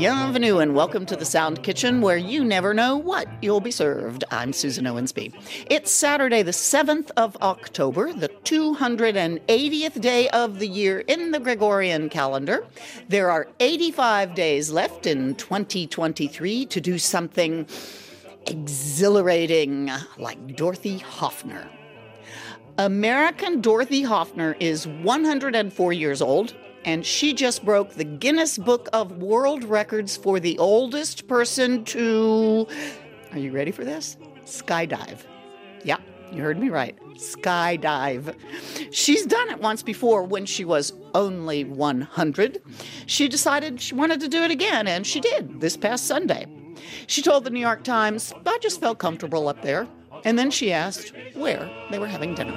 Bienvenue and welcome to the Sound Kitchen where you never know what you'll be served. I'm Susan Owensby. It's Saturday, the 7th of October, the 280th day of the year in the Gregorian calendar. There are 85 days left in 2023 to do something exhilarating like Dorothy Hoffner. American Dorothy Hoffner is 104 years old, and she just broke the Guinness Book of World Records for the oldest person to. Are you ready for this? Skydive. Yeah, you heard me right. Skydive. She's done it once before when she was only 100. She decided she wanted to do it again, and she did this past Sunday. She told the New York Times, I just felt comfortable up there. And then she asked where they were having dinner.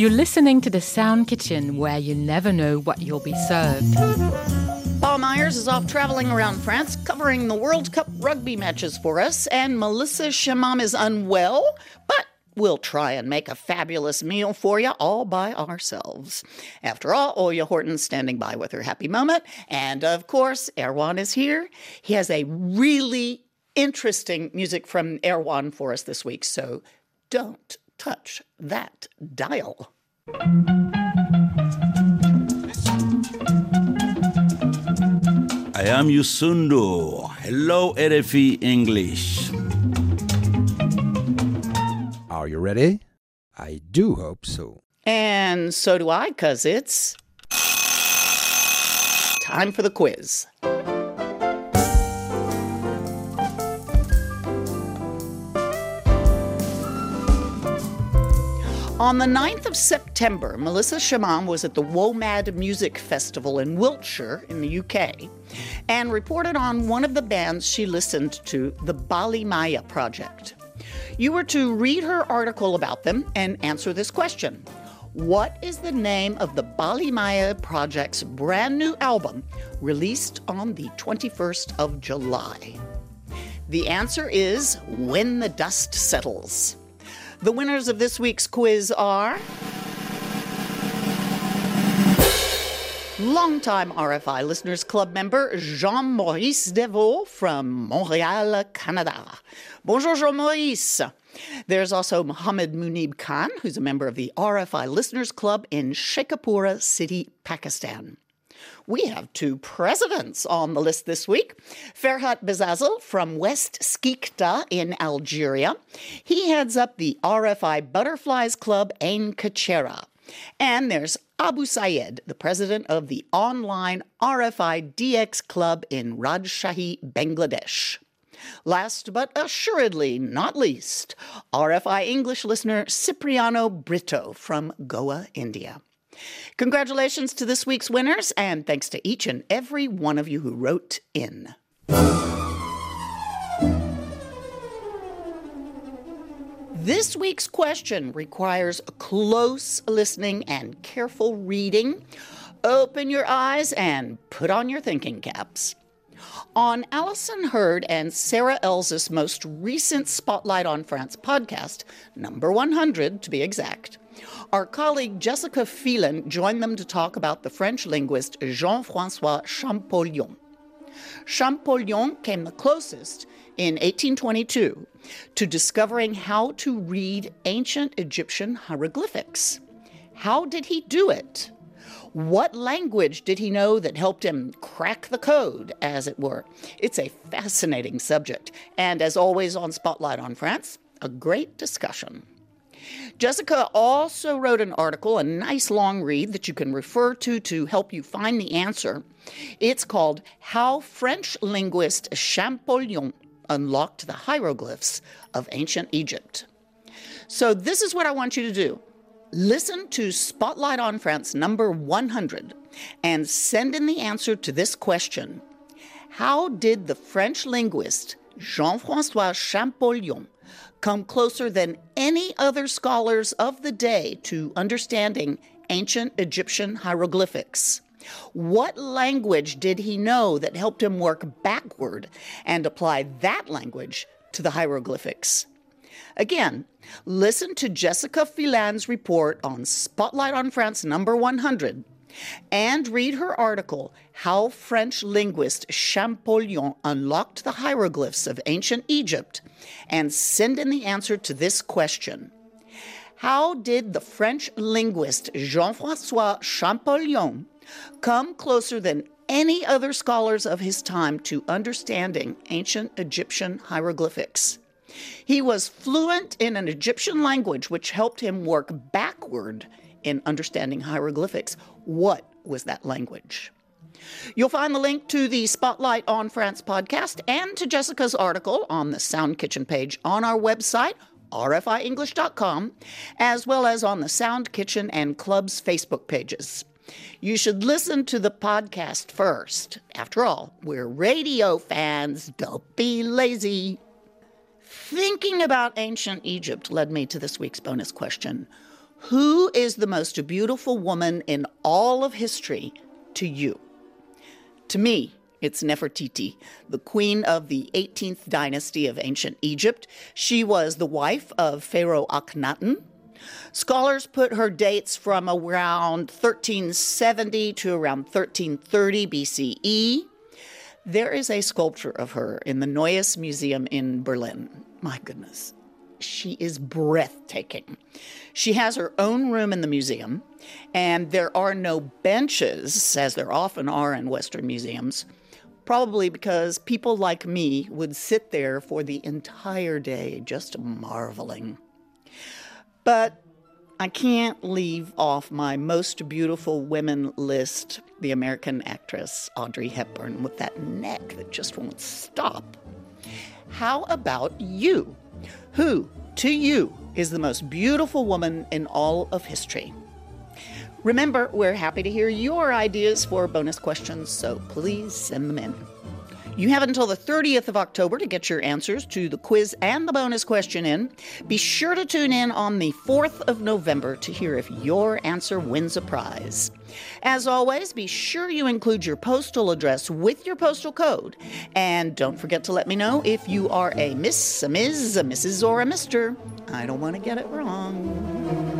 You're listening to the Sound Kitchen where you never know what you'll be served. Paul Myers is off traveling around France covering the World Cup rugby matches for us, and Melissa Shemam is unwell, but we'll try and make a fabulous meal for you all by ourselves. After all, Olia Horton's standing by with her happy moment, and of course, Erwan is here. He has a really interesting music from Erwan for us this week, so don't touch that dial. I am Yusundo. Hello, RFI English. Are you ready? I do hope so. And so do I, because it's time for the quiz. On the 9th of September, Melissa Shemam was at the WOMAD Music Festival in Wiltshire in the UK and reported on one of the bands she listened to, the Balimaya Project. You were to read her article about them and answer this question What is the name of the Balimaya Project's brand new album released on the 21st of July? The answer is When the Dust Settles. The winners of this week's quiz are. Longtime RFI Listeners Club member Jean Maurice Devaux from Montreal, Canada. Bonjour, Jean Maurice. There's also Mohammed Munib Khan, who's a member of the RFI Listeners Club in Sheikhupura City, Pakistan. We have two presidents on the list this week. Ferhat Bezazel from West Skikda in Algeria. He heads up the RFI Butterflies Club Ain Kachera. And there's Abu Sayed, the president of the online RFI DX Club in Rajshahi, Bangladesh. Last but assuredly not least, RFI English listener Cipriano Brito from Goa, India. Congratulations to this week's winners, and thanks to each and every one of you who wrote in. This week's question requires close listening and careful reading. Open your eyes and put on your thinking caps. On Allison Hurd and Sarah Elzas' most recent Spotlight on France podcast, number 100 to be exact, our colleague Jessica Phelan joined them to talk about the French linguist Jean Francois Champollion. Champollion came the closest in 1822 to discovering how to read ancient Egyptian hieroglyphics. How did he do it? What language did he know that helped him crack the code, as it were? It's a fascinating subject, and as always on Spotlight on France, a great discussion. Jessica also wrote an article, a nice long read that you can refer to to help you find the answer. It's called How French Linguist Champollion Unlocked the Hieroglyphs of Ancient Egypt. So, this is what I want you to do Listen to Spotlight on France number 100 and send in the answer to this question How did the French linguist Jean Francois Champollion come closer than any other scholars of the day to understanding ancient Egyptian hieroglyphics? What language did he know that helped him work backward and apply that language to the hieroglyphics? Again, listen to Jessica Phelan's report on Spotlight on France number 100 and read her article, How French Linguist Champollion Unlocked the Hieroglyphs of Ancient Egypt, and send in the answer to this question. How did the French linguist Jean Francois Champollion come closer than any other scholars of his time to understanding ancient Egyptian hieroglyphics? He was fluent in an Egyptian language, which helped him work backward in understanding hieroglyphics. What was that language? You'll find the link to the Spotlight on France podcast and to Jessica's article on the Sound Kitchen page on our website, rfienglish.com, as well as on the Sound Kitchen and Club's Facebook pages. You should listen to the podcast first. After all, we're radio fans. Don't be lazy. Thinking about ancient Egypt led me to this week's bonus question Who is the most beautiful woman in all of history to you? To me, it's Nefertiti, the queen of the 18th dynasty of ancient Egypt. She was the wife of Pharaoh Akhenaten. Scholars put her dates from around 1370 to around 1330 BCE. There is a sculpture of her in the Neues Museum in Berlin. My goodness, she is breathtaking. She has her own room in the museum, and there are no benches, as there often are in Western museums, probably because people like me would sit there for the entire day just marveling. But I can't leave off my most beautiful women list the American actress Audrey Hepburn with that neck that just won't stop. How about you? Who, to you, is the most beautiful woman in all of history? Remember, we're happy to hear your ideas for bonus questions, so please send them in. You have until the 30th of October to get your answers to the quiz and the bonus question in. Be sure to tune in on the 4th of November to hear if your answer wins a prize. As always, be sure you include your postal address with your postal code. And don't forget to let me know if you are a Miss, a Ms., a Mrs., or a Mr. I don't want to get it wrong.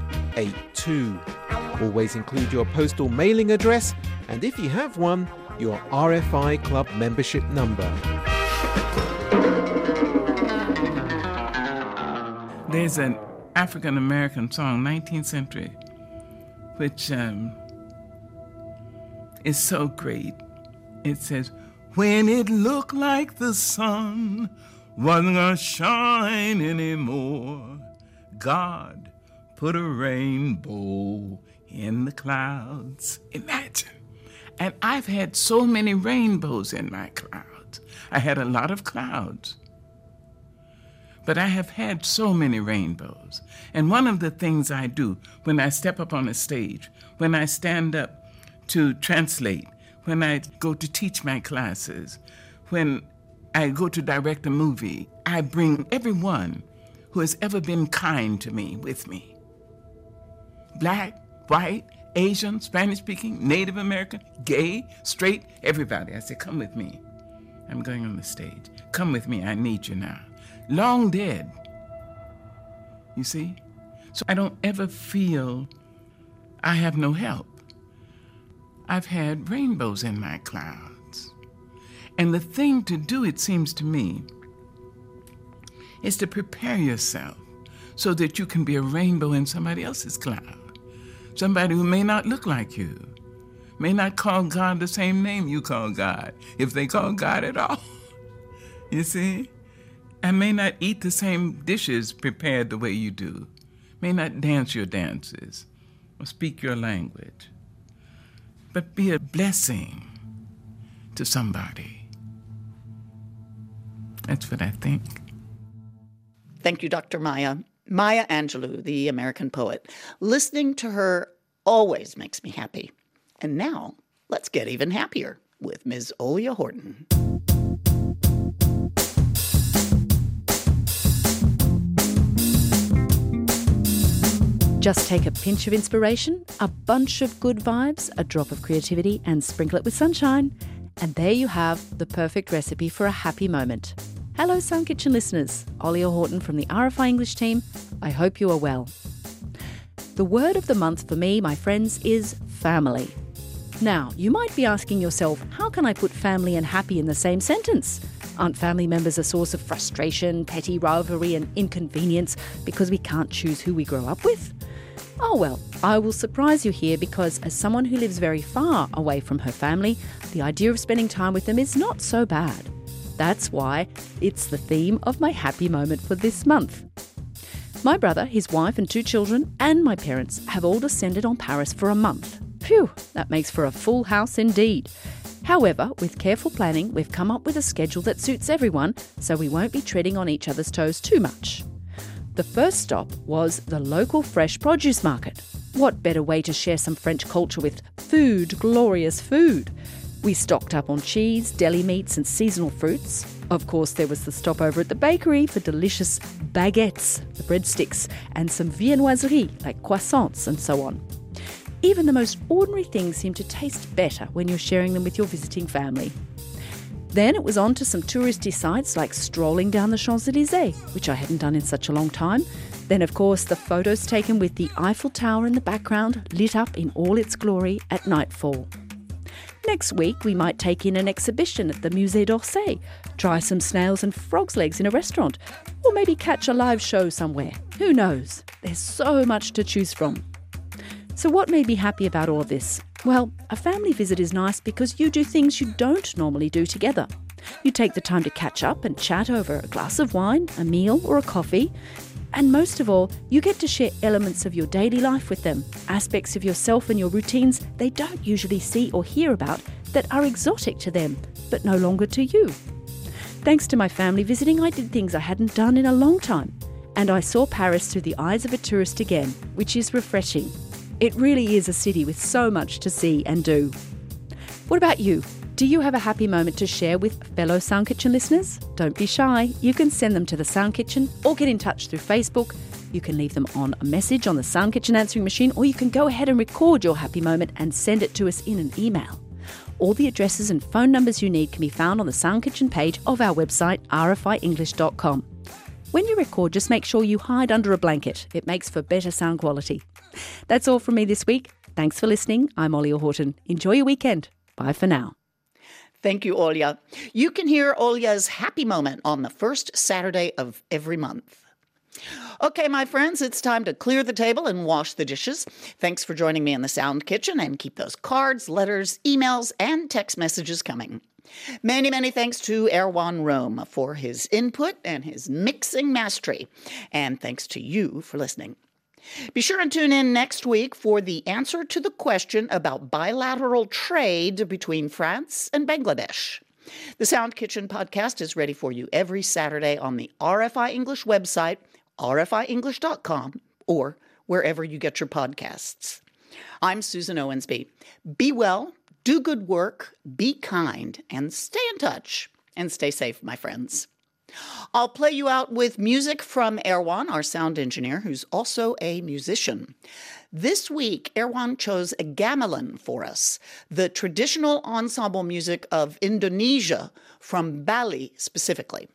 9682. Always include your postal mailing address and if you have one, your RFI Club membership number. There's an African American song, 19th century, which um, is so great. It says, When it looked like the sun wasn't gonna shine anymore, God put a rainbow in the clouds. Imagine. And I've had so many rainbows in my clouds. I had a lot of clouds. But I have had so many rainbows. And one of the things I do when I step up on a stage, when I stand up to translate, when I go to teach my classes, when I go to direct a movie, I bring everyone who has ever been kind to me with me. Black, white, Asian, Spanish speaking, Native American, gay, straight, everybody. I say, come with me. I'm going on the stage. Come with me. I need you now. Long dead. You see? So I don't ever feel I have no help. I've had rainbows in my clouds. And the thing to do, it seems to me, is to prepare yourself so that you can be a rainbow in somebody else's cloud. Somebody who may not look like you, may not call God the same name you call God, if they call God at all. You see? And may not eat the same dishes prepared the way you do, may not dance your dances or speak your language, but be a blessing to somebody. That's what I think. Thank you, Dr. Maya. Maya Angelou, the American poet. Listening to her always makes me happy. And now, let's get even happier with Ms. Olia Horton. Just take a pinch of inspiration, a bunch of good vibes, a drop of creativity, and sprinkle it with sunshine. And there you have the perfect recipe for a happy moment. Hello, Sound Kitchen listeners. Olia Horton from the RFI English team. I hope you are well. The word of the month for me, my friends, is family. Now, you might be asking yourself, how can I put family and happy in the same sentence? Aren't family members a source of frustration, petty rivalry, and inconvenience because we can't choose who we grow up with? Oh well, I will surprise you here because, as someone who lives very far away from her family, the idea of spending time with them is not so bad. That's why it's the theme of my happy moment for this month. My brother, his wife, and two children, and my parents have all descended on Paris for a month. Phew, that makes for a full house indeed. However, with careful planning, we've come up with a schedule that suits everyone so we won't be treading on each other's toes too much. The first stop was the local fresh produce market. What better way to share some French culture with food, glorious food? We stocked up on cheese, deli meats, and seasonal fruits. Of course, there was the stopover at the bakery for delicious baguettes, the breadsticks, and some viennoiserie like croissants and so on. Even the most ordinary things seem to taste better when you're sharing them with your visiting family. Then it was on to some touristy sites like strolling down the Champs Elysees, which I hadn't done in such a long time. Then, of course, the photos taken with the Eiffel Tower in the background, lit up in all its glory at nightfall. Next week, we might take in an exhibition at the Musée d'Orsay, try some snails and frog's legs in a restaurant, or maybe catch a live show somewhere. Who knows? There's so much to choose from. So, what made me happy about all this? Well, a family visit is nice because you do things you don't normally do together. You take the time to catch up and chat over a glass of wine, a meal, or a coffee. And most of all, you get to share elements of your daily life with them, aspects of yourself and your routines they don't usually see or hear about that are exotic to them, but no longer to you. Thanks to my family visiting, I did things I hadn't done in a long time. And I saw Paris through the eyes of a tourist again, which is refreshing. It really is a city with so much to see and do. What about you? Do you have a happy moment to share with fellow Sound Kitchen listeners? Don't be shy. You can send them to the Sound Kitchen or get in touch through Facebook. You can leave them on a message on the Sound Kitchen answering machine, or you can go ahead and record your happy moment and send it to us in an email. All the addresses and phone numbers you need can be found on the Sound Kitchen page of our website, rfienglish.com. When you record, just make sure you hide under a blanket. It makes for better sound quality. That's all from me this week. Thanks for listening. I'm Olia Horton. Enjoy your weekend. Bye for now. Thank you, Olia. You can hear Olia's happy moment on the first Saturday of every month. Okay, my friends, it's time to clear the table and wash the dishes. Thanks for joining me in the Sound Kitchen and keep those cards, letters, emails, and text messages coming. Many, many thanks to Erwan Rome for his input and his mixing mastery. And thanks to you for listening. Be sure and tune in next week for the answer to the question about bilateral trade between France and Bangladesh. The Sound Kitchen podcast is ready for you every Saturday on the RFI English website, rfienglish.com, or wherever you get your podcasts. I'm Susan Owensby. Be well do good work, be kind, and stay in touch. And stay safe, my friends. I'll play you out with music from Erwan, our sound engineer, who's also a musician. This week, Erwan chose a gamelan for us, the traditional ensemble music of Indonesia, from Bali specifically.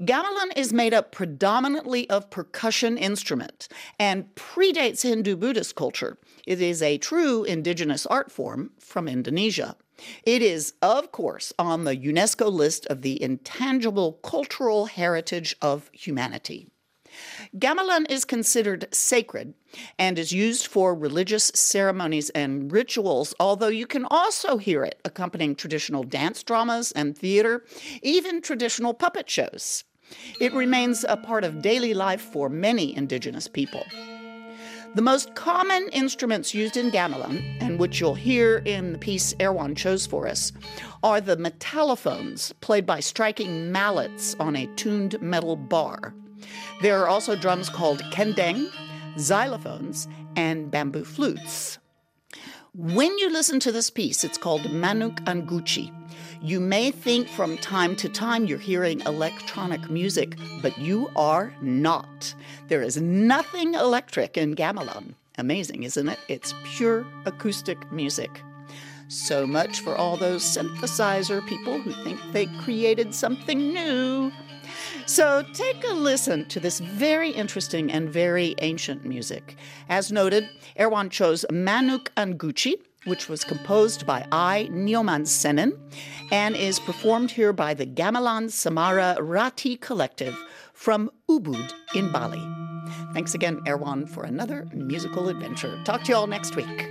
Gamelan is made up predominantly of percussion instrument and predates Hindu Buddhist culture. It is a true indigenous art form from Indonesia. It is, of course, on the UNESCO list of the intangible cultural heritage of humanity. Gamelan is considered sacred and is used for religious ceremonies and rituals, although you can also hear it accompanying traditional dance dramas and theater, even traditional puppet shows. It remains a part of daily life for many indigenous people. The most common instruments used in gamelan, and which you'll hear in the piece Erwan chose for us, are the metallophones, played by striking mallets on a tuned metal bar. There are also drums called kendang, xylophones, and bamboo flutes. When you listen to this piece, it's called Manuk Anguci. You may think from time to time you're hearing electronic music, but you are not. There is nothing electric in gamelan. Amazing, isn't it? It's pure acoustic music. So much for all those synthesizer people who think they created something new. So take a listen to this very interesting and very ancient music. As noted, Erwan chose Manuk Anguci, which was composed by I. Nyoman Senen and is performed here by the Gamelan Semara Ratih Collective from Ubud in Bali. Thanks again, Erwan, for another musical adventure. Talk to you all next week.